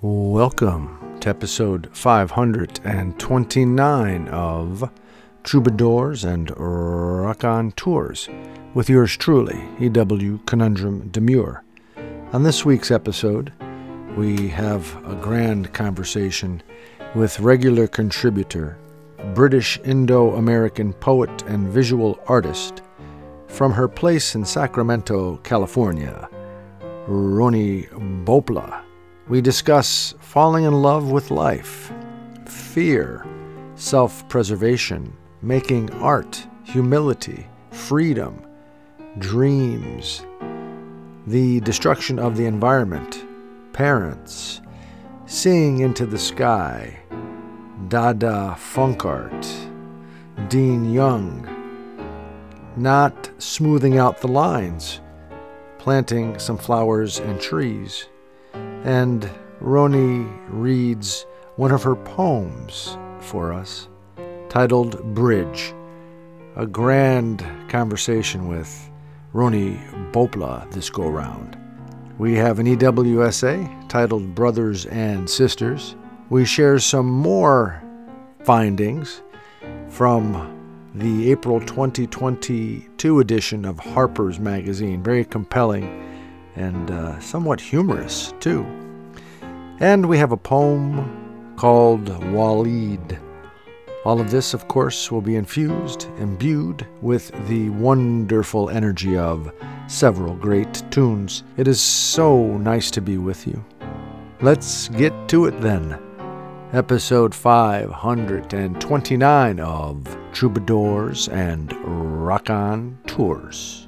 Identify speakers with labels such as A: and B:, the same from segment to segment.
A: Welcome to episode 529 of Troubadours and Raconteurs with yours truly, E.W. Conundrum Demure. On this week's episode, we have a grand conversation with regular contributor, British Indo American poet and visual artist from her place in Sacramento, California, Rhony Bhopla. We discuss falling in love with life, fear, self preservation, making art, humility, freedom, dreams, the destruction of the environment, parents, seeing into the sky, Dada funk art, Dean Young, not smoothing out the lines, planting some flowers and trees, and Rhony reads one of her poems for us titled Bridge, a grand conversation with Rhony Bhopla this go round. We have an EWSA titled Brothers and Sisters. We share some more findings from the April 2022 edition of Harper's Magazine. Very compelling and uh, somewhat humorous, too. And we have a poem called Waleed. All of this, of course, will be infused, imbued with the wonderful energy of several great tunes. It is so nice to be with you. Let's get to it then. Episode 529 of Troubadours and Rock On Tours.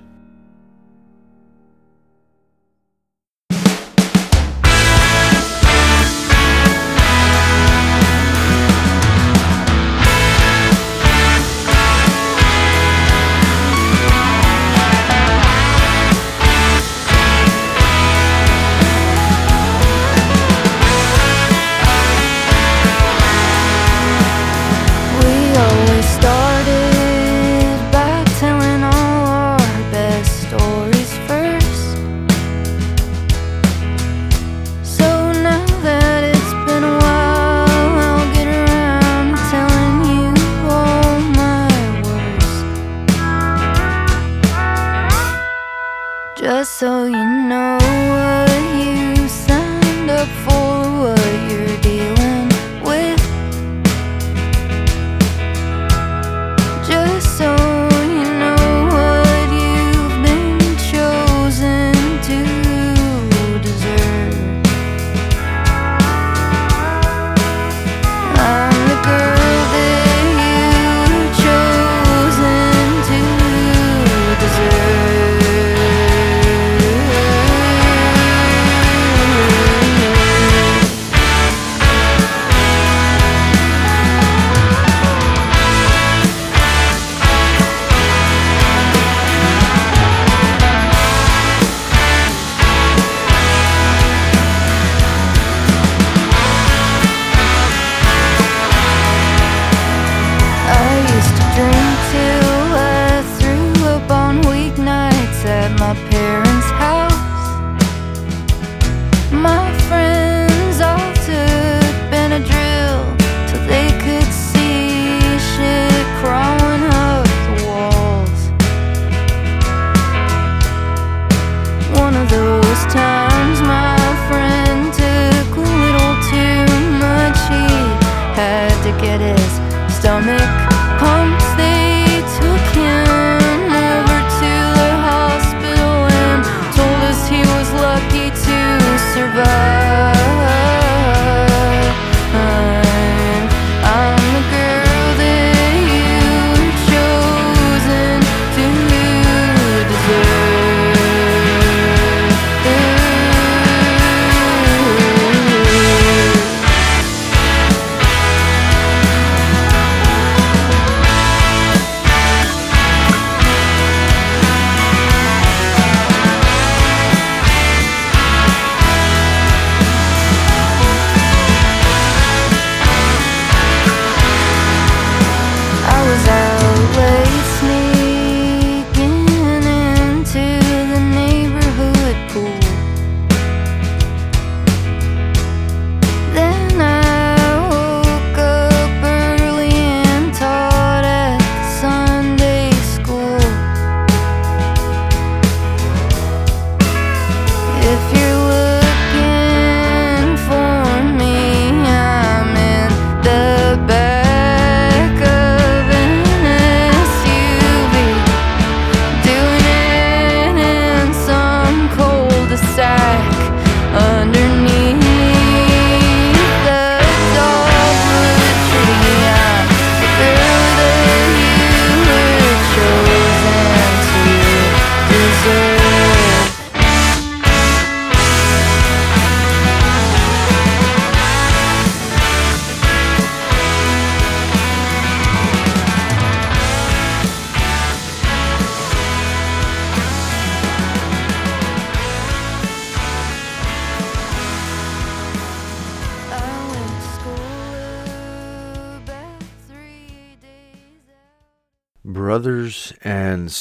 A: my parents.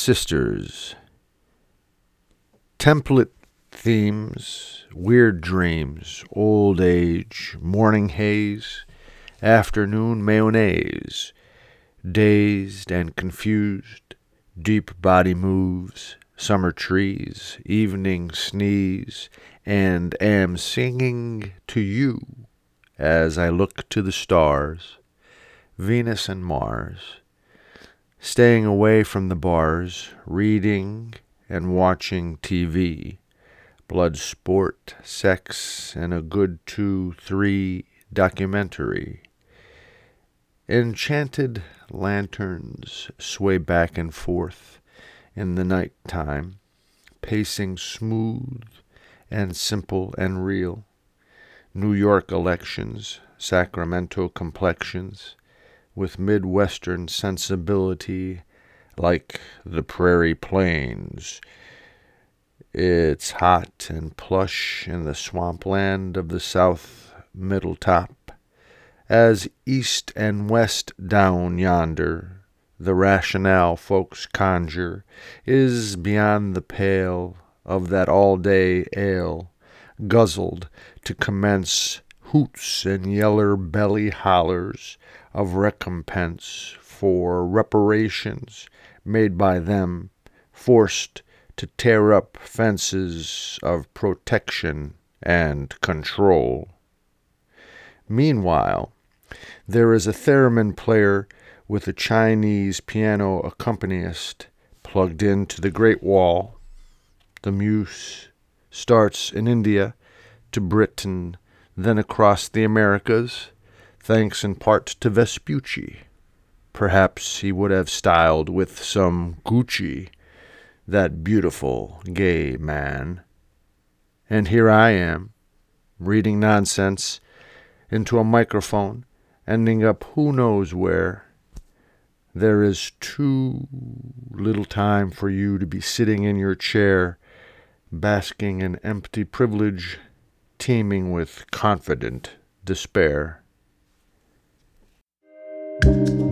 A: Sisters. Template themes, weird dreams, old age, morning haze, afternoon mayonnaise, dazed and confused, deep body moves, summer trees, evening sneeze, and am singing to you as I look to the stars, Venus and Mars staying away from the bars, reading and watching TV, blood sport, sex, and a good two, three documentary. Enchanted lanterns sway back and forth in the night time, pacing smooth and simple and real. New York elections, Sacramento complexions, with Midwestern sensibility like the prairie plains. It's hot and plush in the swampland of the south middle top, as east and west down yonder the rationale folks conjure is beyond the pale of that all-day ale, guzzled to commence hoots and yeller belly hollers of recompense for reparations made by them, forced to tear up fences of protection and control. Meanwhile, there is a theremin player with a Chinese piano accompanist plugged into the Great Wall. The muse starts in India to Britain, then across the Americas thanks in part to Vespucci. Perhaps he would have styled with some Gucci that beautiful gay man. And here I am, reading nonsense into a microphone, ending up who knows where. There is too little time for you to be sitting in your chair, basking in empty privilege, teeming with confident despair. Thank you.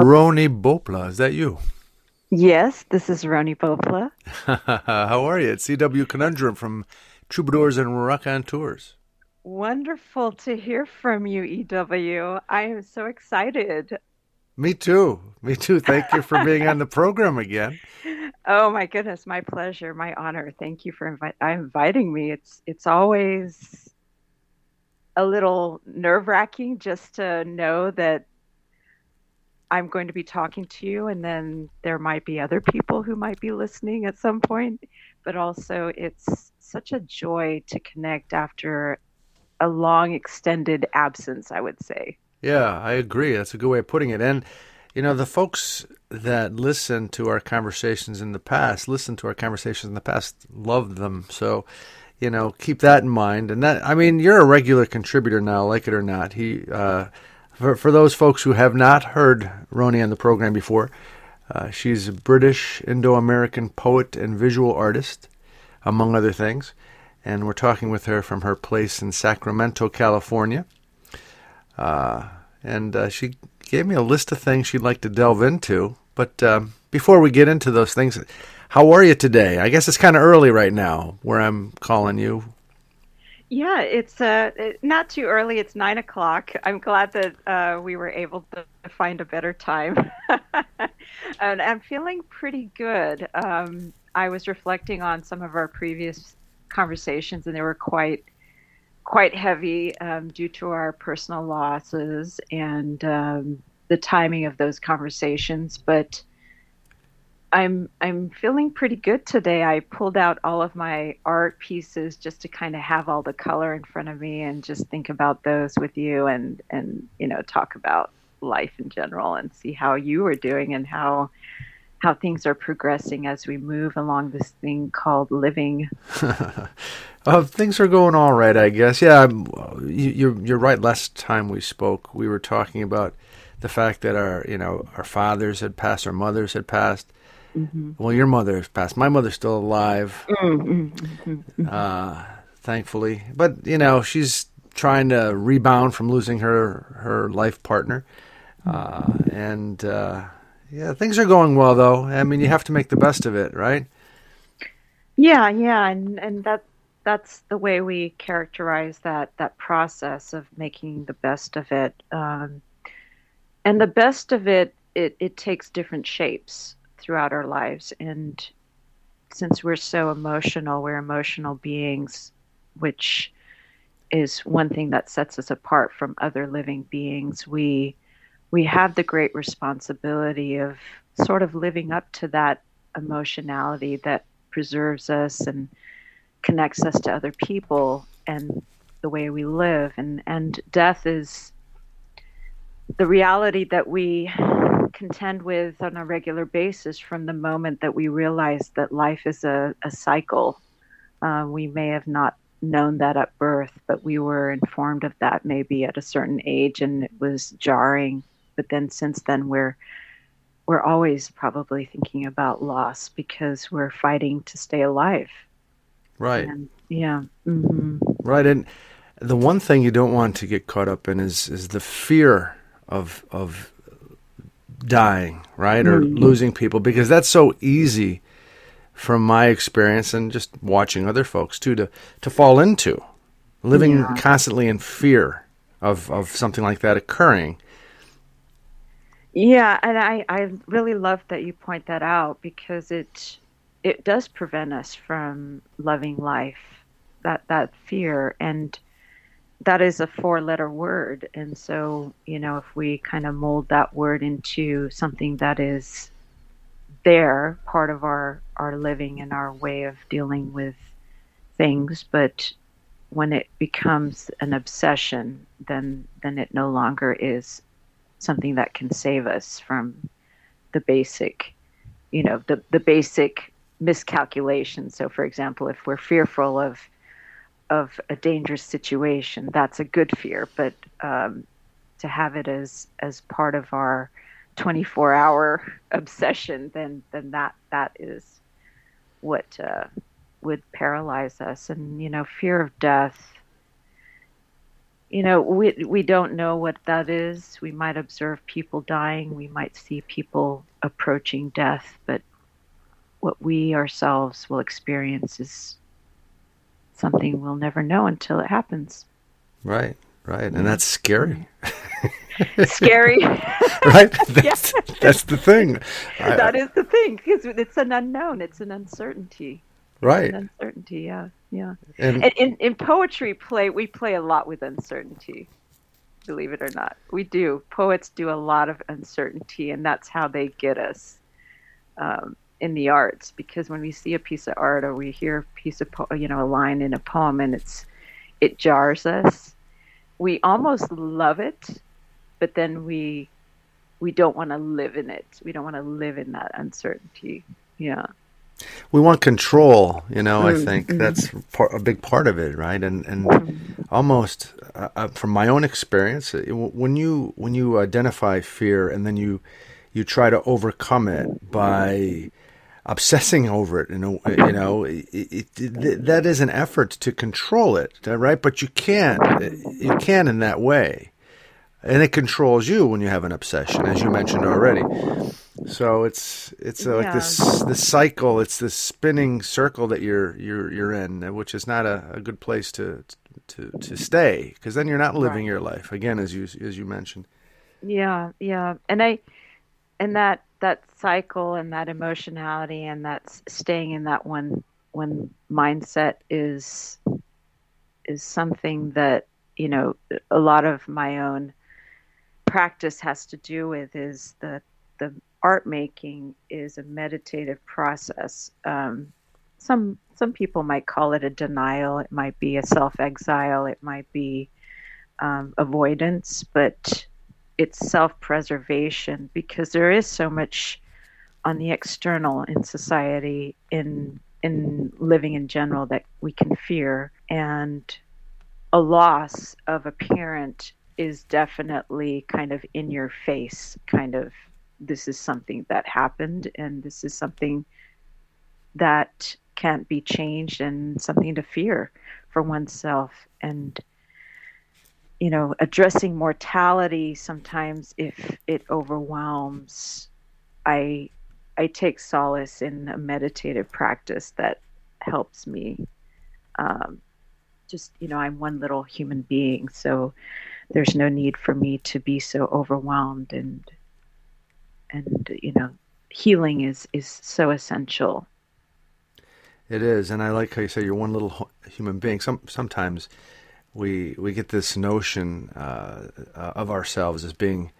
A: Rhony Bhopla. Is that you?
B: Yes, this is Rhony Bhopla.
A: How are you? It's EW Conundrum from Troubadours and Raconteurs.
B: Wonderful to hear from you, EW. I am so excited.
A: Me too. Me too. Thank you for being on the program again.
B: Oh my goodness, my pleasure, my honor. Thank you for invi- uh, inviting me. It's it's always a little nerve wracking just to know that I'm going to be talking to you, and then there might be other people who might be listening at some point. But also, it's such a joy to connect after a long, extended absence, I would say.
A: Yeah, I agree. That's a good way of putting it. And, you know, the folks that listen to our conversations in the past, listen to our conversations in the past, love them. So, you know, keep that in mind. And that, I mean, you're a regular contributor now, like it or not. He, uh, for, for those folks who have not heard Rhony on the program before, uh, she's a British Indo American poet and visual artist, among other things. And we're talking with her from her place in Sacramento, California. Uh, and uh, she gave me a list of things she'd like to delve into. But um, before we get into those things, how are you today? I guess it's kind of early right now where I'm calling you.
B: Yeah, it's uh, not too early. It's nine o'clock. I'm glad that uh, we were able to find a better time. and I'm feeling pretty good. Um, I was reflecting on some of our previous conversations, and they were quite quite heavy um, due to our personal losses and um, the timing of those conversations. But I'm I'm feeling pretty good today. I pulled out all of my art pieces just to kind of have all the color in front of me and just think about those with you and and you know talk about life in general and see how you are doing and how how things are progressing as we move along this thing called living.
A: uh, things are going all right, I guess. Yeah, you, you're you're right. Last time we spoke, we were talking about the fact that our you know our fathers had passed, our mothers had passed. Mm-hmm. Well, your mother has passed. My mother's still alive, mm-hmm. uh, thankfully. But you know, she's trying to rebound from losing her her life partner, uh, and uh, yeah, things are going well though. I mean, you have to make the best of it, right?
B: Yeah, yeah, and and that that's the way we characterize that that process of making the best of it. Um, and the best of it, it it takes different shapes throughout our lives, and since we're so emotional, we're emotional beings, which is one thing that sets us apart from other living beings. We we have the great responsibility of sort of living up to that emotionality that preserves us and connects us to other people and the way we live and and death is the reality that we contend with on a regular basis from the moment that we realize that life is a, a cycle uh, we may have not known that at birth but we were informed of that maybe at a certain age and it was jarring but then since then we're we're always probably thinking about loss because we're fighting to stay alive.
A: Right.
B: And, yeah. Mm-hmm.
A: Right. And the one thing you don't want to get caught up in is is the fear of of dying, right, or mm-hmm. losing people, because that's so easy from my experience and just watching other folks too to to fall into living yeah. constantly in fear of of something like that occurring
B: yeah, and I, I really love that you point that out because it it does prevent us from loving life. That that fear and that is a four letter word. And so, you know, if we kind of mold that word into something that is there, part of our, our living and our way of dealing with things, but when it becomes an obsession, then then it no longer is something that can save us from the basic, you know, the, the basic miscalculation. So, for example, if we're fearful of of a dangerous situation, that's a good fear. But um, to have it as as part of our 24 hour obsession, then then that that is what uh, would paralyze us. And you know, fear of death you know, we we don't know what that is. We might observe people dying. We might see people approaching death, but what we ourselves will experience is something we'll never know until it happens.
A: Right, right, and that's scary.
B: scary,
A: right? That's, yeah. that's the thing.
B: that is the thing because it's an unknown. It's an uncertainty.
A: Right.
B: An uncertainty. Yeah, yeah. And, and in in poetry, play we play a lot with uncertainty. Believe it or not, we do. Poets do a lot of uncertainty, and that's how they get us. Um, in the arts because when we see a piece of art or we hear a piece of po- you know a line in a poem and it's it jars us we almost love it but then we we don't want to live in it. We don't want to live in that uncertainty. Yeah.
A: We want control you know mm-hmm. i think. that's part, a big part of it right? And and mm-hmm. almost uh, uh from my own experience when you when you identify fear and then you you try to overcome it by obsessing over it. You know, you know, it, it, it, that is an effort to control it, uh, right? But you can't, uh, you can in that way, and it controls you when you have an obsession, as you mentioned already. So it's it's uh, yeah. like this this cycle. It's this spinning circle that you're you're you're in, uh, which is not a, a good place to to to stay because then you're not living right. your life again, as you as you mentioned.
B: Yeah, yeah, and I and that that cycle and that emotionality and that staying in that one one mindset is is something that you know a lot of my own practice has to do with is the the art making is a meditative process. Um, some some people might call it a denial. It might be a self exile it might be um, avoidance but it's self preservation because there is so much on the external in society in in living in general that we can fear. And a loss of a parent is definitely kind of in your face kind of this is something that happened and this is something that can't be changed and something to fear for oneself. And you know, addressing mortality sometimes if it overwhelms, I I take solace in a meditative practice that helps me. Um, just you know, I'm one little human being, so there's no need for me to be so overwhelmed and and you know, healing is is so essential.
A: It is, and I like how you say you're one little human being. Some sometimes we we get this notion uh, of ourselves as being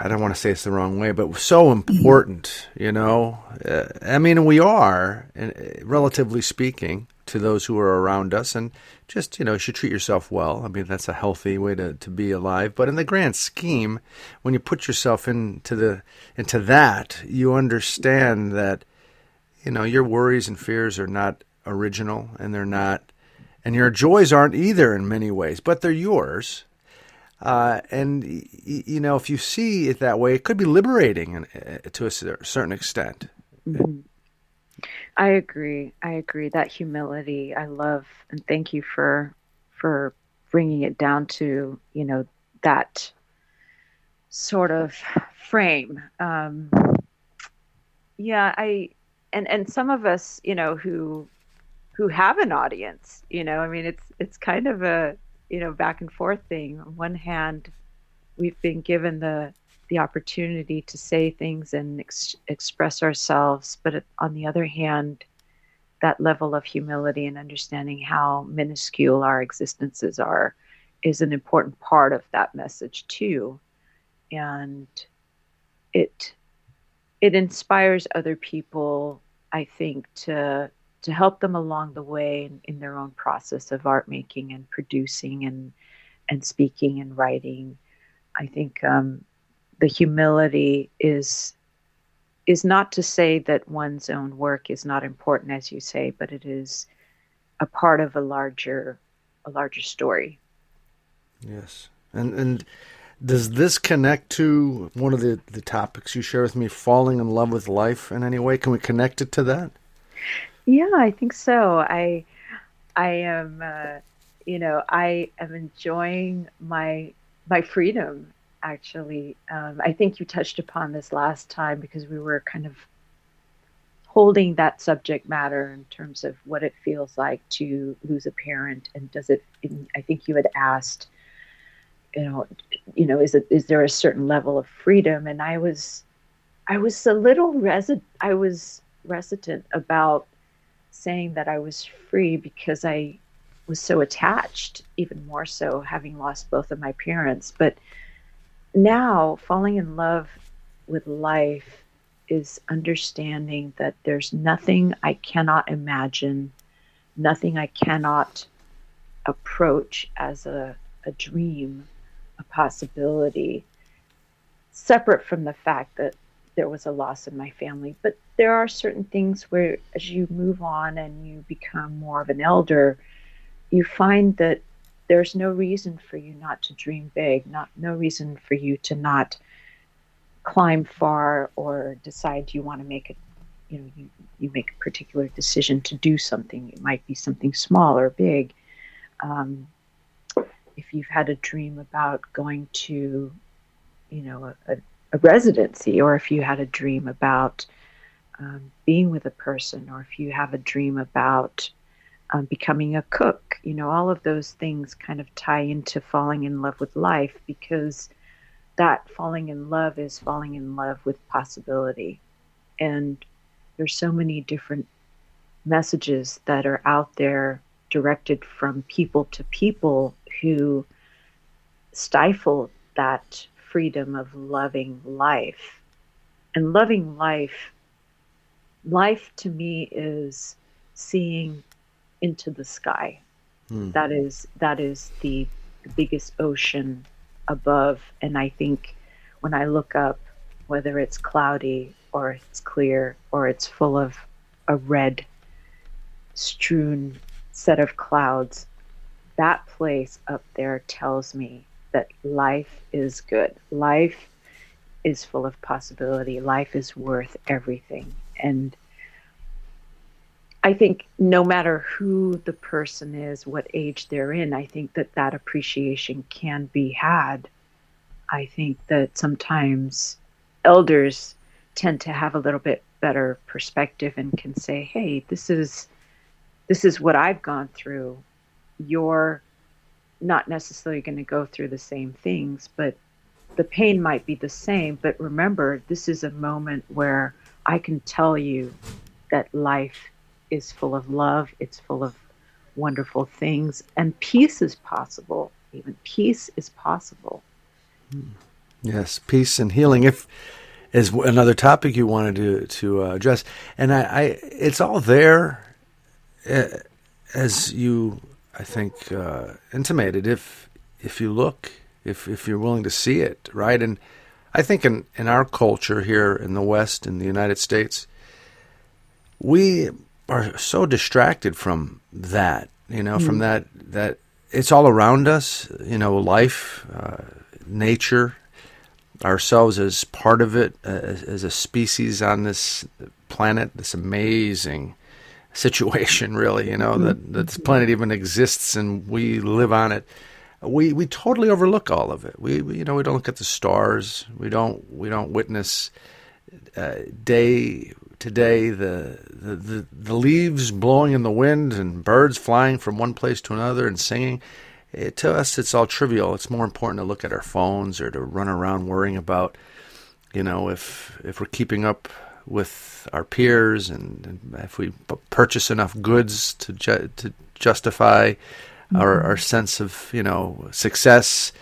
A: I don't want to say it's the wrong way, but so important, you know. Uh, I mean, we are, uh, relatively speaking, to those who are around us, and just you know, you should treat yourself well. I mean, that's a healthy way to, to be alive. But in the grand scheme, when you put yourself into the into that, you understand that you know your worries and fears are not original, and they're not and your joys aren't either in many ways, but they're yours. Uh, and you know, if you see it that way, it could be liberating uh, to a certain extent.
B: Mm-hmm. I agree. I agree. That humility, I love, and thank you for for bringing it down to you know that sort of frame. Um, yeah, I and and some of us, you know, who who have an audience. You know, I mean, it's it's kind of a you know back and forth thing. On one hand, we've been given the the opportunity to say things and ex- express ourselves, but on the other hand, that level of humility and understanding how minuscule our existences are is an important part of that message too, and it it inspires other people, I think, to to help them along the way in, in their own process of art making and producing and and speaking and writing. I think um, the humility is is not to say that one's own work is not important, as you say, but it is a part of a larger a larger story.
A: Yes, and and does this connect to one of the the topics you share with me, falling in love with life in any way? Can we connect it to that?
B: Yeah, I think so. I I am uh, you know, I am enjoying my my freedom. Actually, um, I think you touched upon this last time because we were kind of holding that subject matter in terms of what it feels like to lose a parent and does it i think you had asked you know you know is it is there a certain level of freedom and i was i was a little resident i was resident about saying that i was free because i was so attached even more so having lost both of my parents but now falling in love with life is understanding that there's nothing I cannot imagine, nothing I cannot approach as a, a dream, a possibility, separate from the fact that there was a loss in my family. But there are certain things where, as you move on and you become more of an elder, you find that there's no reason for you not to dream big, not no reason for you to not climb far or decide you want to make it you know you, you make a particular decision to do something. It might be something small or big. Um, if you've had a dream about going to you know a, a, a residency or if you had a dream about um, being with a person or if you have a dream about um, becoming a cook you know all of those things kind of tie into falling in love with life because that falling in love is falling in love with possibility. And there's so many different messages that are out there directed from people to people who stifle that freedom of loving life. And loving life, life to me is seeing into the sky. Hmm. That is that is the, the biggest ocean above. And I think when I look up, whether it's cloudy or it's clear or it's full of a red strewn set of clouds, that place up there tells me that life is good. Life is full of possibility. Life is worth everything. And I think no matter who the person is, what age they're in, I think that that appreciation can be had. I think that sometimes elders tend to have a little bit better perspective and can say, "Hey, this is this is what I've gone through. You're not necessarily going to go through the same things, but the pain might be the same. But remember, this is a moment where I can tell you that life is full of love, it's full of wonderful things, and peace is possible. Even peace is possible.
A: Yes, peace and healing. If is another topic you wanted to to uh, address, and I, I, it's all there, uh, as you I think uh, intimated. If if you look, if if you're willing to see it, right, and I think in in our culture here in the West, in the United States, we are so distracted from that, you know, mm. from that that it's all around us, you know, life, uh, nature, ourselves as part of it, uh, as, as, a species on this planet, this amazing situation, really, you know, mm. that, that this planet even exists and we live on it. We we totally overlook all of it. We, we you know we don't look at the stars. We don't we don't witness uh, day today the, the, the, the, leaves blowing in the wind and birds flying from one place to another and singing. It, to us, it's all trivial. It's more important to look at our phones or to run around worrying about, you know, if if we're keeping up with our peers and, and if we purchase enough goods to ju- to justify mm-hmm. our, our sense of you know success.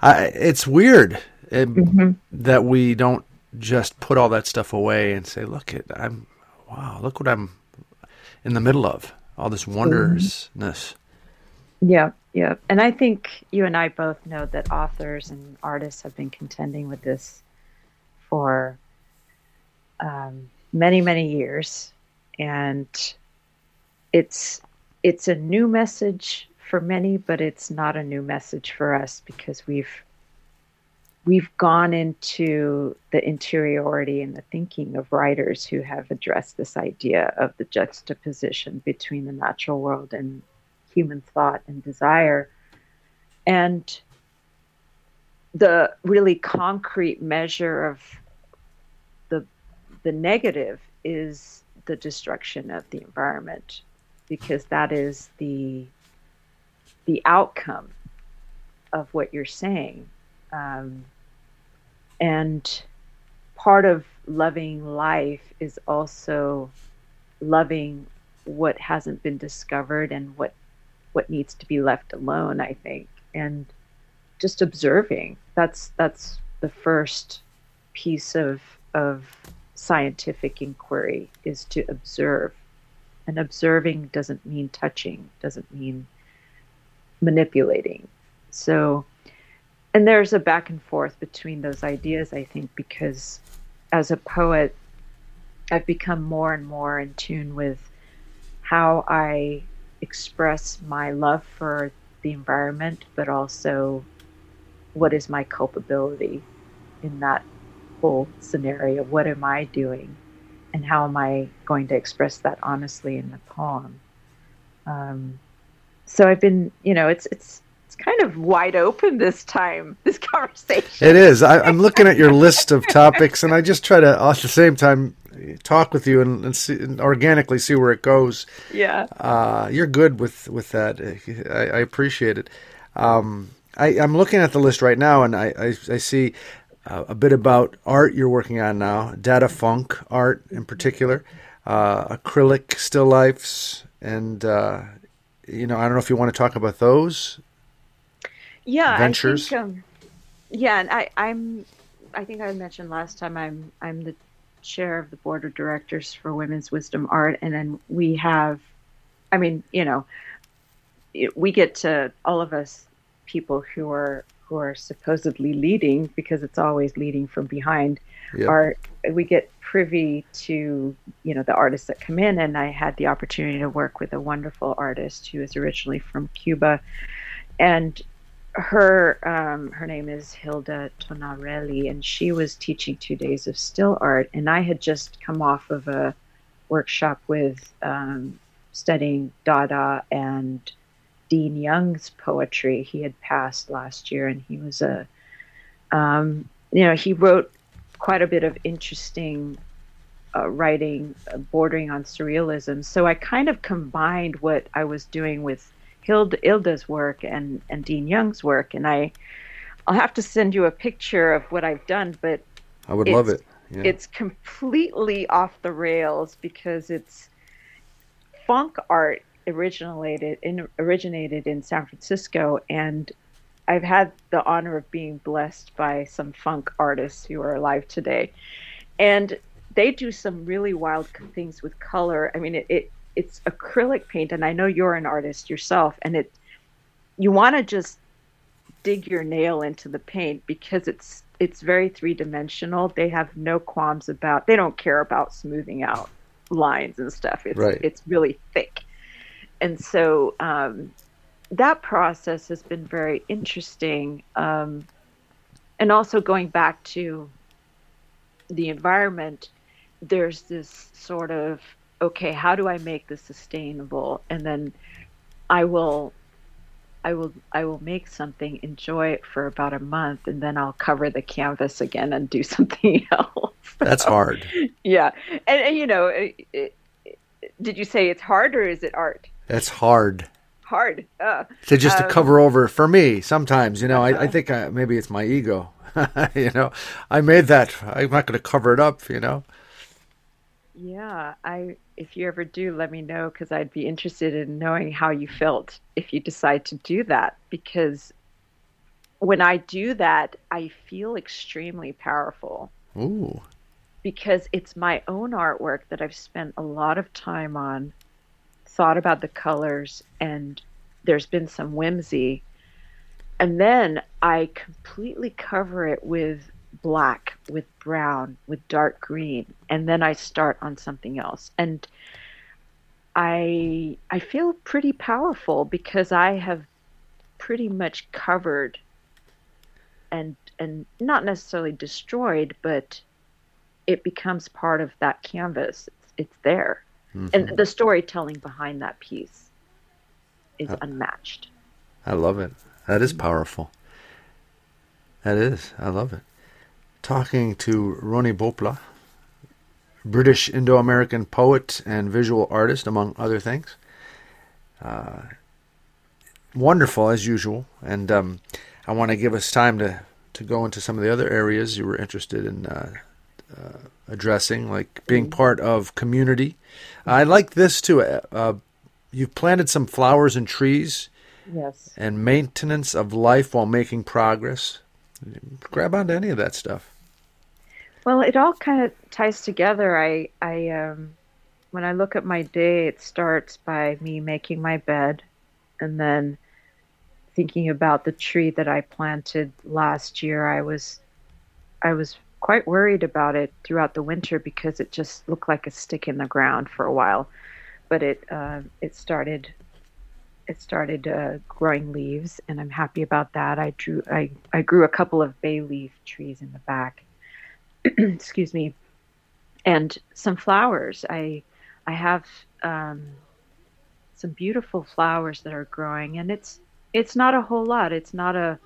A: I, it's weird it, mm-hmm. that we don't just put all that stuff away and say, "Look, it, I'm wow, look what I'm in the middle of, all this wondrousness."
B: Yeah, yeah, and I think you and I both know that authors and artists have been contending with this for um, many, many years, and it's it's a new message for many, but it's not a new message for us because we've we've gone into the interiority and the thinking of writers who have addressed this idea of the juxtaposition between the natural world and human thought and desire. And the really concrete measure of the the negative is the destruction of the environment because that is the the outcome of what you're saying. Um, and part of loving life is also loving what hasn't been discovered and what what needs to be left alone i think. And just observing that's that's the first piece of of scientific inquiry is to observe. And observing doesn't mean touching doesn't mean manipulating. So and there's a back and forth between those ideas i think because as a poet i've become more and more in tune with how i express my love for the environment but also what is my culpability in that whole scenario? What am i doing? And how am i going to express that honestly in the poem? Um, so i've been you know it's it's it's kind of wide open this time this conversation.
A: It is. I, am looking at your list of topics and i just try to at the same time talk with you and, and, see, and organically see where it goes.
B: Yeah.
A: Uh, you're good with with that. I, I appreciate it. Um, I, am looking at the list right now and i, I, I see uh, a bit about art you're working on now Dada funk art in particular uh, acrylic still lifes and uh, you know i don't know if you want to talk about those
B: yeah
A: ventures.
B: Think, um, yeah, and I, I'm. I think I mentioned last time I'm I'm the chair of the board of directors for Women's Wisdom Art, and then we have, I mean, you know, we get to all of us people who are who are supposedly leading because it's always leading from behind yep. are we get privy to you know the artists that come in and i had the opportunity to work with a wonderful artist who is originally from cuba and her um, her name is Hilda Tonarelli, and she was teaching two days of still art. And I had just come off of a workshop with um, studying Dada and Dean Young's poetry. He had passed last year, and he was a um, you know he wrote quite a bit of interesting uh, writing uh, bordering on surrealism. So I kind of combined what I was doing with Hilda, Hilda's work and, and Dean Young's work. And I, I'll have to send you a picture of what I've done, but
A: I would love it.
B: Yeah. It's completely off the rails because it's funk art originated in originated in San Francisco, and I've had the honor of being blessed by some funk artists who are alive today, and they do some really wild things with color. I mean, it, it it's acrylic paint and i know you're an artist yourself and it you want to just dig your nail into the paint because it's it's very three dimensional they have no qualms about they don't care about smoothing out lines and stuff it's
A: right.
B: it's really thick and so um, that process has been very interesting um, and also going back to the environment there's this sort of okay, how do I make this sustainable? And then I will I will I will make something, enjoy it for about a month, and then I'll cover the canvas again and do something else.
A: That's hard.
B: yeah, and, and you know, it, it, did you say it's hard or is it art?
A: It's hard.
B: Hard. Uh,
A: to just um, to cover over for me sometimes. You know, uh-huh. I, I, think I, maybe it's my ego. you know, I made that. I'm not going to cover it up. You know.
B: Yeah, I if you ever do, let me know because I'd be interested in knowing how you felt if you decide to do that. Because when I do that, I feel extremely powerful.
A: Ooh.
B: Because it's my own artwork that I've spent a lot of time on, thought about the colors, and there's been some whimsy. And then I completely cover it with black with brown with dark green and then I start on something else. And I I feel pretty powerful because I have pretty much covered and and not necessarily destroyed but it becomes part of that canvas. It's, it's there mm-hmm. and the storytelling behind that piece is unmatched.
A: I love it. That is powerful. That is. I love it. Talking to Rhony Bhopla, British Indo American poet and visual artist, among other things. Uh, wonderful, as usual. And um, I want to give us time to, to go into some of the other areas you were interested in uh, uh, addressing, like being part of community. I like this too. Uh, uh, you've planted some flowers and trees.
B: Yes.
A: And maintenance of life while making progress. Grab onto any of that stuff.
B: Well, it all kind of ties together. I, I, um, when I look at my day, it starts by me making my bed, and then thinking about the tree that I planted last year. I was, I was quite worried about it throughout the winter because it just looked like a stick in the ground for a while, but it, uh, it started it started uh, growing leaves, and I'm happy about that. I drew I, I grew a couple of bay leaf trees in the back, excuse me, and some flowers. I I have um, some beautiful flowers that are growing, and it's it's not a whole lot. It's not a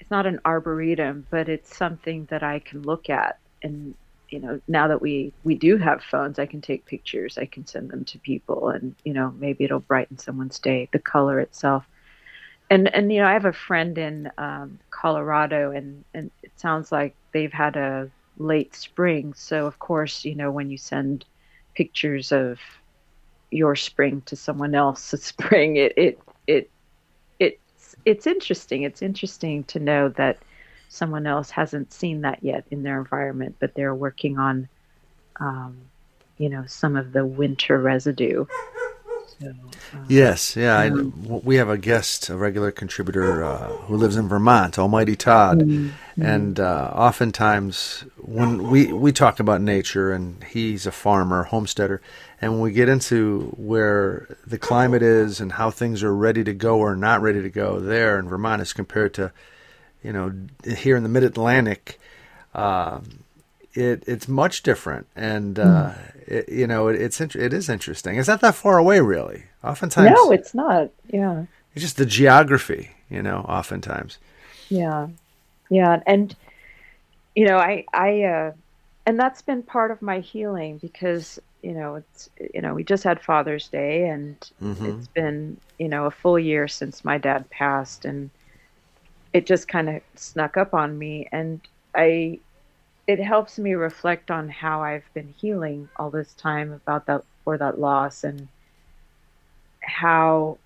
B: it's not an arboretum, but it's something that I can look at. And you know now that we we do have phones i can take pictures i can send them to people and you know maybe it'll brighten someone's day the color itself. And and you know i have a friend in um, colorado and and it sounds like they've had a late spring. So of course you know when you send pictures of your spring to someone else's spring it it it it's interesting it's interesting to know that someone else hasn't seen that yet in their environment, but they're working on, um, you know, some of the winter residue.
A: So, yes, yeah. I, we have a guest, a regular contributor uh, who lives in Vermont, Almighty Todd, mm-hmm. and uh, oftentimes when we we talk about nature, and he's a farmer, homesteader, and when we get into where the climate is and how things are ready to go or not ready to go there in Vermont as compared to you know, here in the Mid Atlantic, um, it it's much different, and uh, mm. it, you know, it, it's it is interesting. It's not that far away, really. Oftentimes,
B: no, it's not. Yeah,
A: it's just the geography, you know. Oftentimes,
B: yeah, yeah, and you know, I I uh, and that's been part of my healing because you know it's you know we just had Father's Day, and mm-hmm. it's been you know a full year since my dad passed, and it just kind of snuck up on me and i it helps me reflect on how i've been healing all this time about that for that loss and how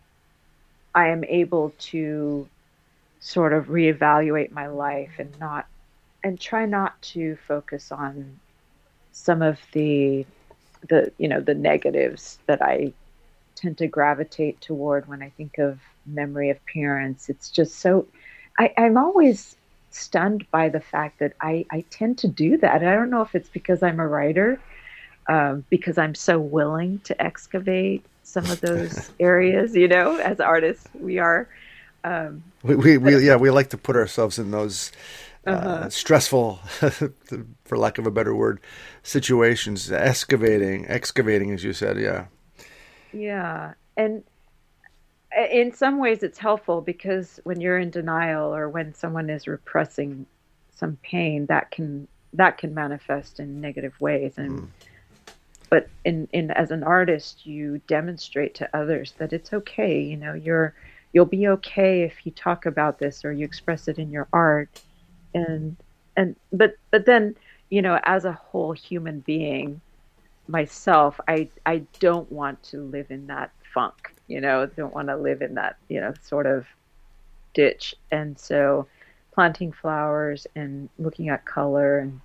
B: i am able to sort of reevaluate my life and not and try not to focus on some of the the you know the negatives that i tend to gravitate toward when i think of memory of parents it's just so I, I'm always stunned by the fact that I, I tend to do that. I don't know if it's because I'm a writer, um, because I'm so willing to excavate some of those areas, you know, as artists, we are. Um,
A: we, we, we, yeah, we like to put ourselves in those uh, uh-huh. stressful, for lack of a better word, situations, excavating, excavating, as you said, yeah.
B: Yeah. And in some ways it's helpful because when you're in denial or when someone is repressing some pain that can that can manifest in negative ways and mm. but in in as an artist you demonstrate to others that it's okay you know you're you'll be okay if you talk about this or you express it in your art and and but but then you know as a whole human being myself i i don't want to live in that funk you know, don't want to live in that, you know, sort of ditch. And so planting flowers and looking at color and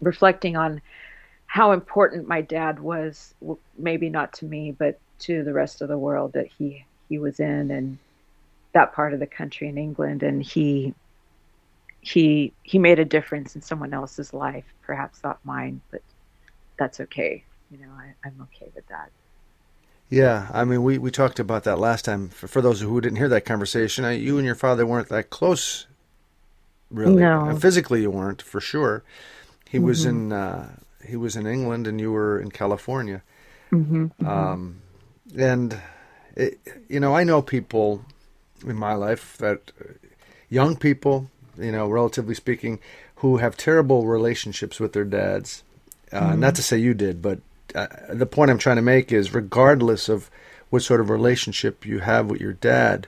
B: reflecting on how important my dad was, maybe not to me, but to the rest of the world that he, he was in and that part of the country in England. And he, he, he made a difference in someone else's life, perhaps not mine, but that's okay. You know, I, I'm okay with that.
A: Yeah, I mean, we, we talked about that last time. For, for those who didn't hear that conversation, I, you and your father weren't that close, really.
B: No.
A: physically, you weren't for sure. He mm-hmm. was in uh, he was in England, and you were in California. Mm-hmm, mm-hmm. Um, and it, you know, I know people in my life that uh, young people, you know, relatively speaking, who have terrible relationships with their dads. Uh, mm-hmm. Not to say you did, but uh, the point I'm trying to make is regardless of what sort of relationship you have with your dad,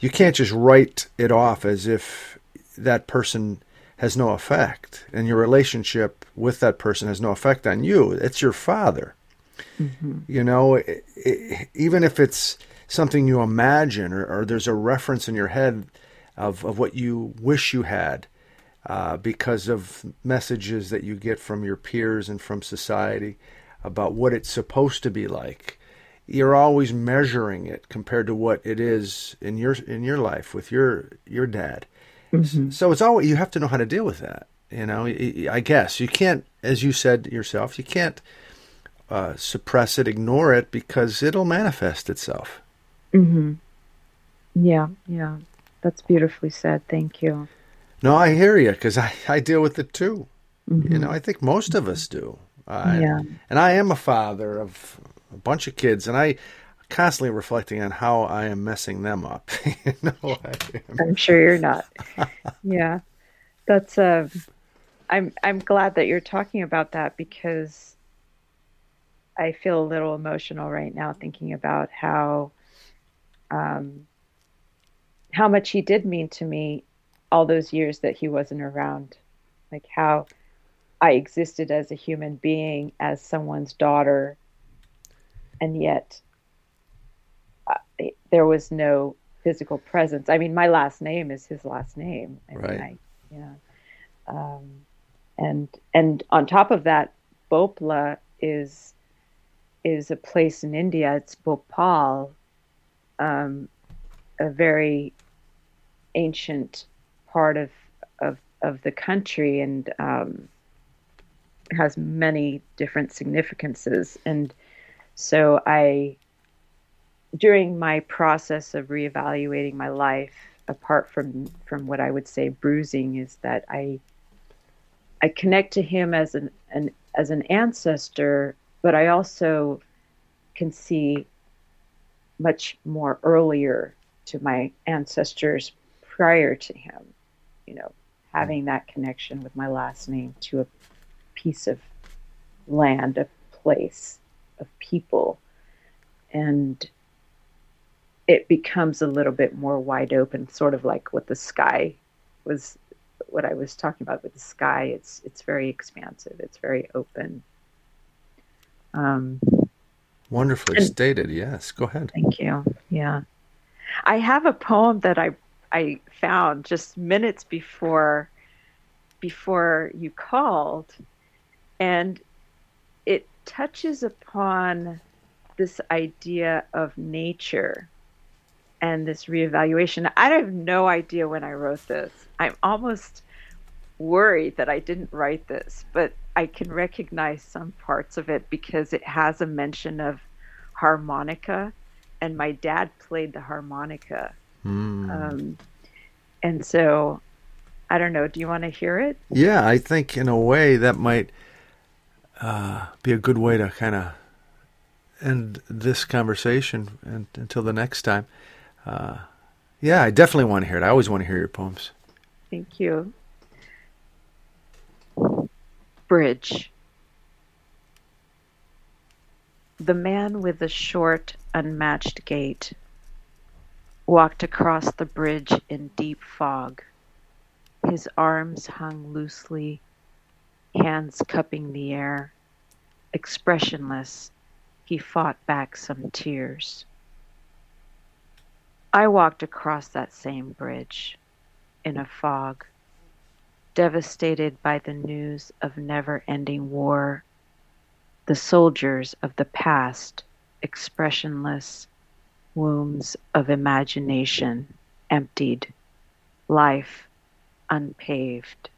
A: you can't just write it off as if that person has no effect and your relationship with that person has no effect on you. It's your father. Mm-hmm. You know, it, it, even if it's something you imagine or, or, there's a reference in your head of, of what you wish you had uh, because of messages that you get from your peers and from society about what it's supposed to be like. You're always measuring it compared to what it is in your in your life with your your dad. Mm-hmm. So it's always you have to know how to deal with that. You know, I guess you can't, as you said yourself, you can't uh, suppress it, ignore it, because it'll manifest itself.
B: Mm-hmm. Yeah, yeah, that's beautifully said. Thank you.
A: No, I hear you because I, I deal with it too. Mm-hmm. You know, I think most of us do. Uh, yeah. And I am a father of a bunch of kids, and I constantly reflecting on how I am messing them up. you know,
B: I'm sure you're not. yeah, that's. Uh, I'm I'm glad that you're talking about that because I feel a little emotional right now thinking about how um, how much he did mean to me all those years that he wasn't around, like how I existed as a human being, as someone's daughter, and yet there was no physical presence. I mean, my last name is his last name. I
A: right. Mean, I,
B: yeah. Um, and and on top of that, Bhopla is is a place in India. It's Bhopal, um, a very ancient part of of of the country, and um, has many different significances. And so I during my process of reevaluating my life, apart from from what I would say bruising, is that I I connect to him as an, an as an ancestor, but I also can see much more earlier to my ancestors prior to him, you know, having that connection with my last name to a piece of land, a place, of people. And it becomes a little bit more wide open, sort of like what the sky was, what I was talking about with the sky. It's it's very expansive. It's very open.
A: Um, Wonderfully and, stated. Yes, go ahead.
B: Thank you. Yeah, I have a poem that I I found just minutes before before you called, and it touches upon this idea of nature and this reevaluation. I have no idea when I wrote this. I'm almost worried that I didn't write this, but I can recognize some parts of it because it has a mention of harmonica, and my dad played the harmonica. Mm. Um, and so, I don't know. Do you want to hear it?
A: Yeah, I think in a way that might uh, be a good way to kind of end this conversation and, until the next time uh, yeah, I definitely want to hear it. I always want to hear your poems.
B: Thank you. Bridge. The man with the short, unmatched gait walked across the bridge in deep fog. His arms hung loosely, hands cupping the air. Expressionless, he fought back some tears. I walked across that same bridge in a fog, devastated by the news of never ending war. The soldiers of the past, expressionless wombs of imagination, emptied, life unpaved.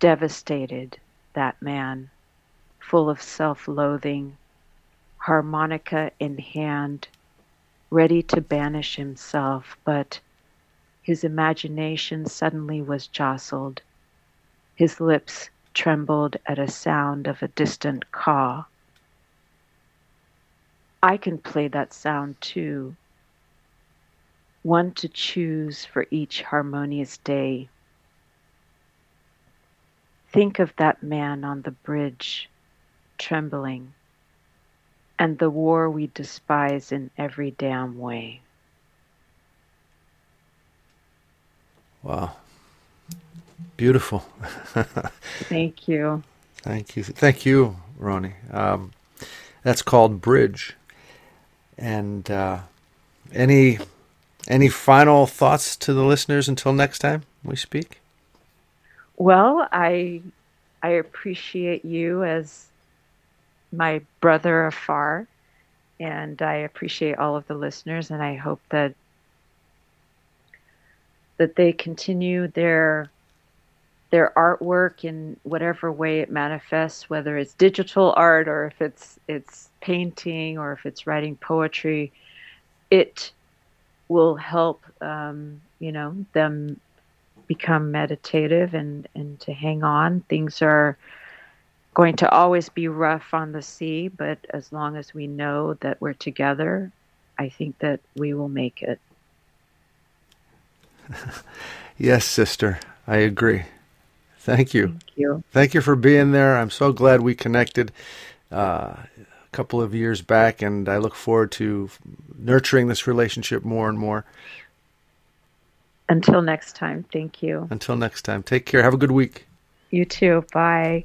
B: Devastated, that man, full of self loathing, harmonica in hand ready to banish himself, but his imagination suddenly was jostled. His lips trembled at a sound of a distant caw. I can play that sound too. One to choose for each harmonious day. Think of that man on the bridge, trembling, and the war we despise in every damn way.
A: Wow. Beautiful.
B: Thank you.
A: Thank you. Thank you, Rhony. Um, that's called Bridge. And uh, any any final thoughts to the listeners until next time we speak?
B: Well, I I appreciate you as my brother afar, and I appreciate all of the listeners, and I hope that that they continue their their artwork in whatever way it manifests, whether it's digital art or if it's it's painting or if it's writing poetry, it will help um, you know them become meditative and and to hang on. Things are going to always be rough on the sea, but as long as we know that we're together, I think that we will make it.
A: yes, sister, I agree. Thank you.
B: Thank you.
A: Thank you for being there. I'm so glad we connected uh, a couple of years back, and I look forward to nurturing this relationship more and more.
B: Until next time, thank you.
A: Until next time, take care. Have a good week.
B: You too. Bye.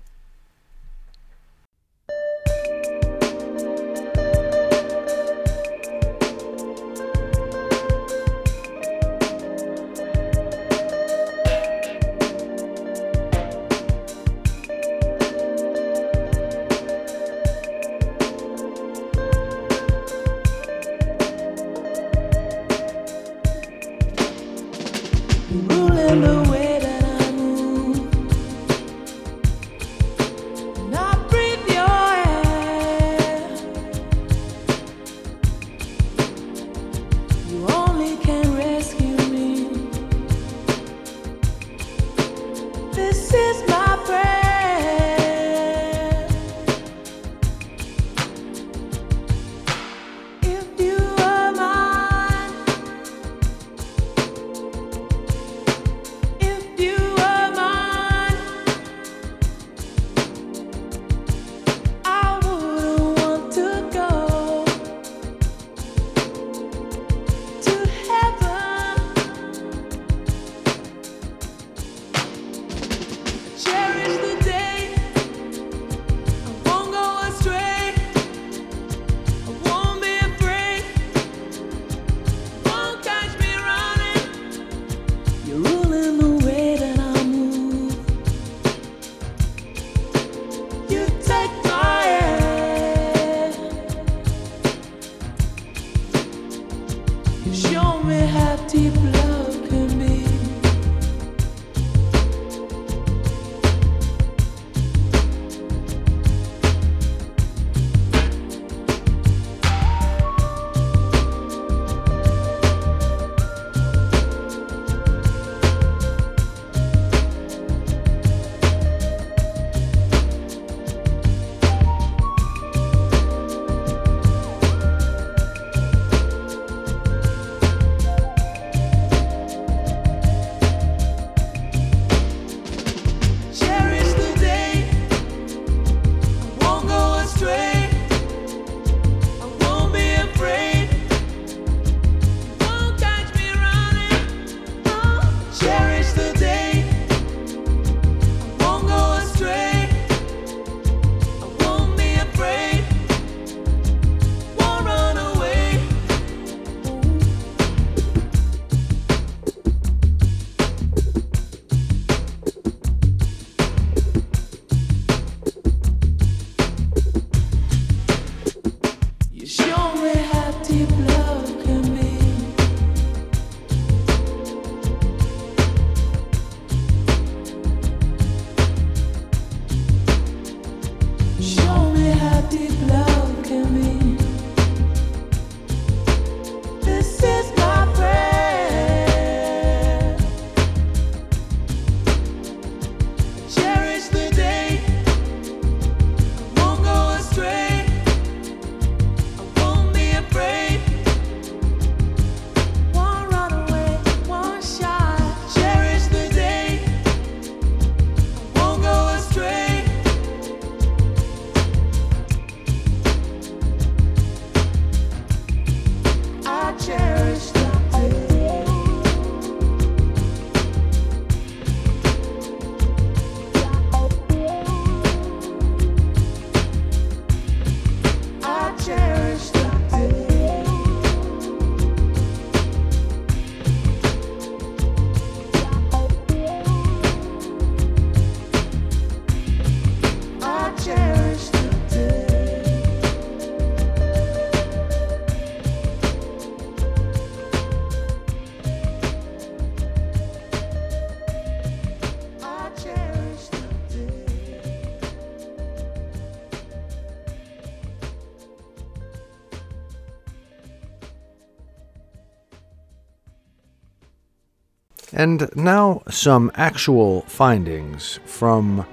A: And now some actual findings from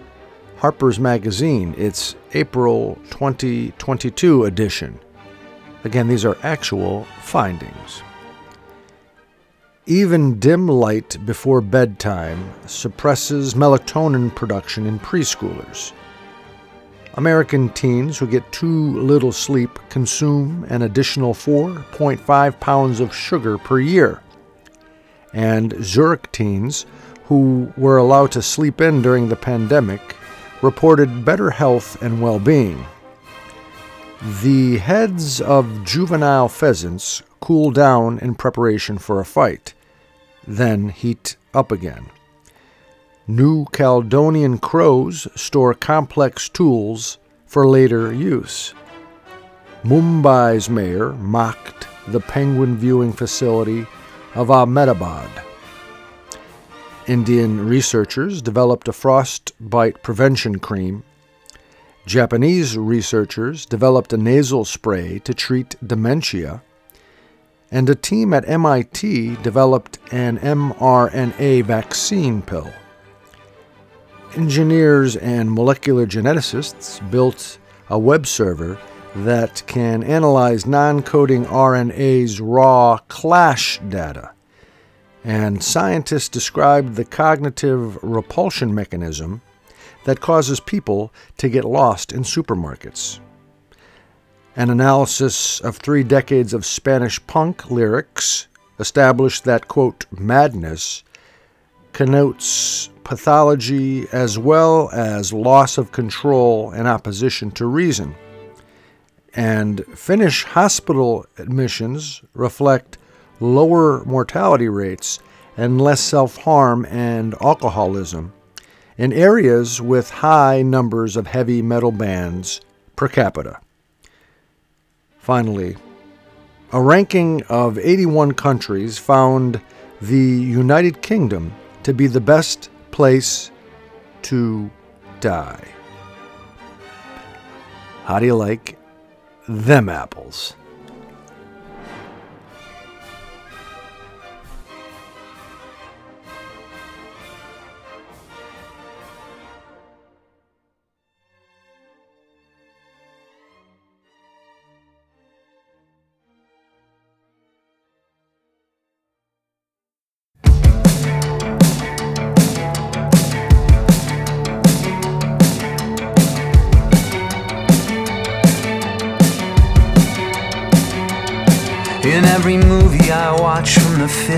A: Harper's Magazine, its April 2022 edition. Again, these are actual findings. Even dim light before bedtime suppresses melatonin production in preschoolers. American teens who get too little sleep consume an additional 4.5 pounds of sugar per year. And Zurich teens who were allowed to sleep in during the pandemic reported better health and well being. The heads of juvenile pheasants cool down in preparation for a fight, then heat up again. New Caledonian crows store complex tools for later use. Mumbai's mayor mocked the penguin viewing facility of Ahmedabad. Indian researchers developed a frostbite prevention cream Japanese researchers developed a nasal spray to treat dementia, and a team at MIT developed an mRNA vaccine pill. Engineers and molecular geneticists built a web server that can analyze non coding RNA's raw clash data. And scientists described the cognitive repulsion mechanism that causes people to get lost in supermarkets. An analysis of three decades of Spanish punk lyrics established that, quote, madness connotes pathology as well as loss of control and opposition to reason. And Finnish hospital admissions reflect lower mortality rates and less self harm and alcoholism in areas with high numbers of heavy metal bands per capita. Finally, a ranking of 81 countries found the United Kingdom to be the best place to die. How do you like them apples?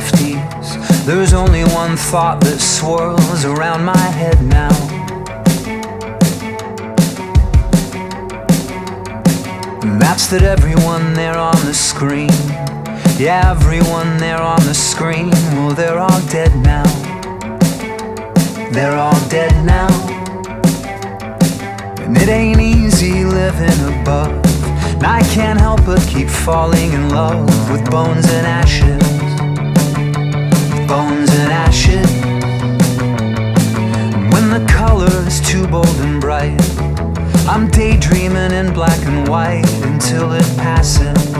C: 50s, there's only one thought that swirls around my head now. And that's that everyone there on the screen, yeah, everyone there on the screen, well, they're all dead now. They're all dead now. And it ain't easy living above. And I can't help but keep falling in love with bones and ashes. Bones and ashes. When the color is too bold and bright, I'm daydreaming in black and white until it passes.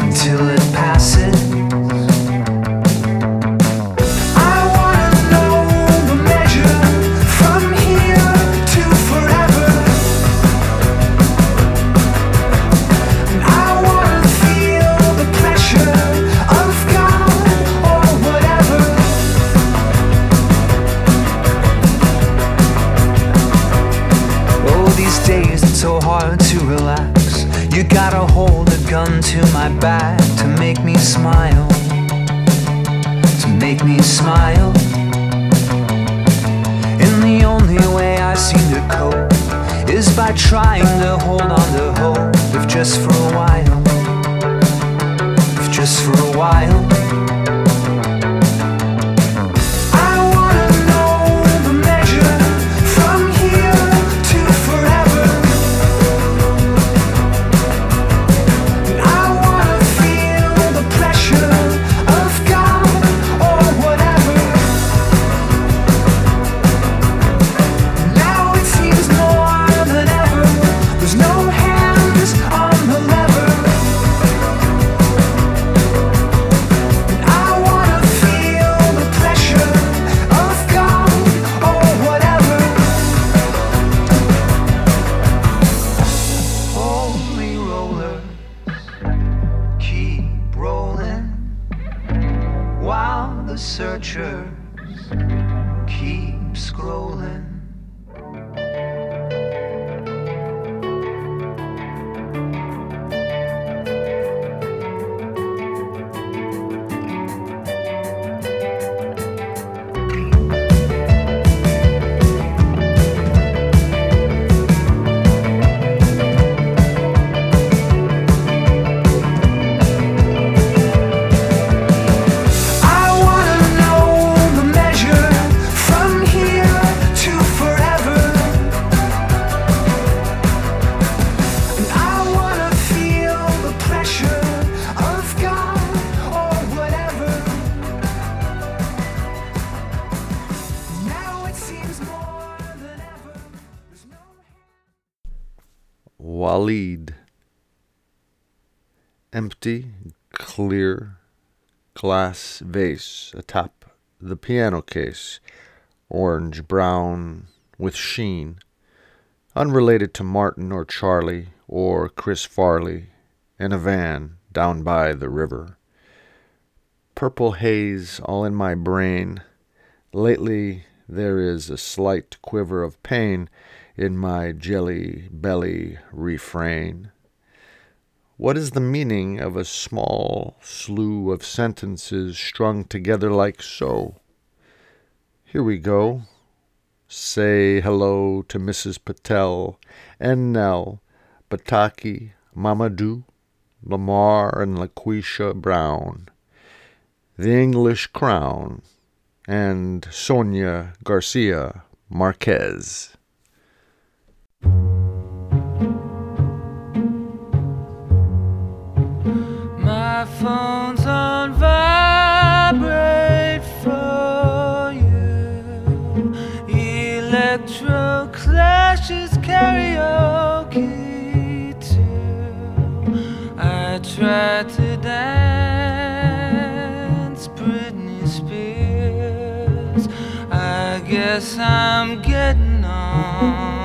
C: Until it passes.
A: Waleed. Empty, clear, glass vase atop the piano case, orange brown with sheen, unrelated to Martin or Charlie or Chris Farley, in a van down by the river. Purple haze all in my brain. Lately there is a slight quiver of pain in my jelly belly refrain. What is the meaning of a small slew of sentences strung together like so? Here we go. Say hello to Mrs. Patel and Nell, Bataki, Mamadou, Lamar, and LaQuisha Brown, the English Crown, and Sonia Garcia Marquez.
D: My phone's on vibrate for you. Electro clashes karaoke too. I tried to dance Britney Spears. I guess I'm getting on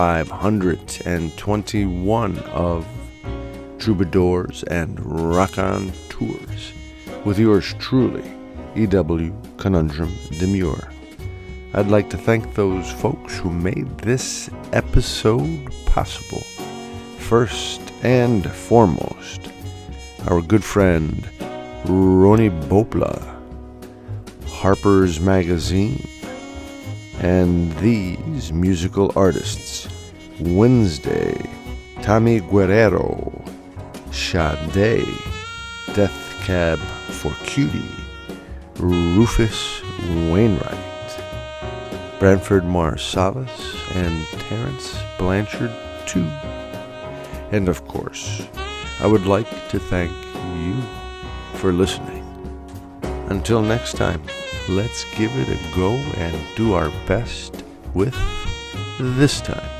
A: 521 of Troubadours and Rock on Tours with yours truly, E.W. Conundrum Demure. I'd like to thank those folks who made this episode possible. First and foremost, our good friend Rhony Bhopla, Harper's Magazine, and these musical artists Wednesday, Tommy Guerrero, Sade, Death Cab for Cutie, Rufus Wainwright, Branford Marsalis, and Terence Blanchard, too. And of course, I would like to thank you for listening. Until next time, let's give it a go and do our best with this time.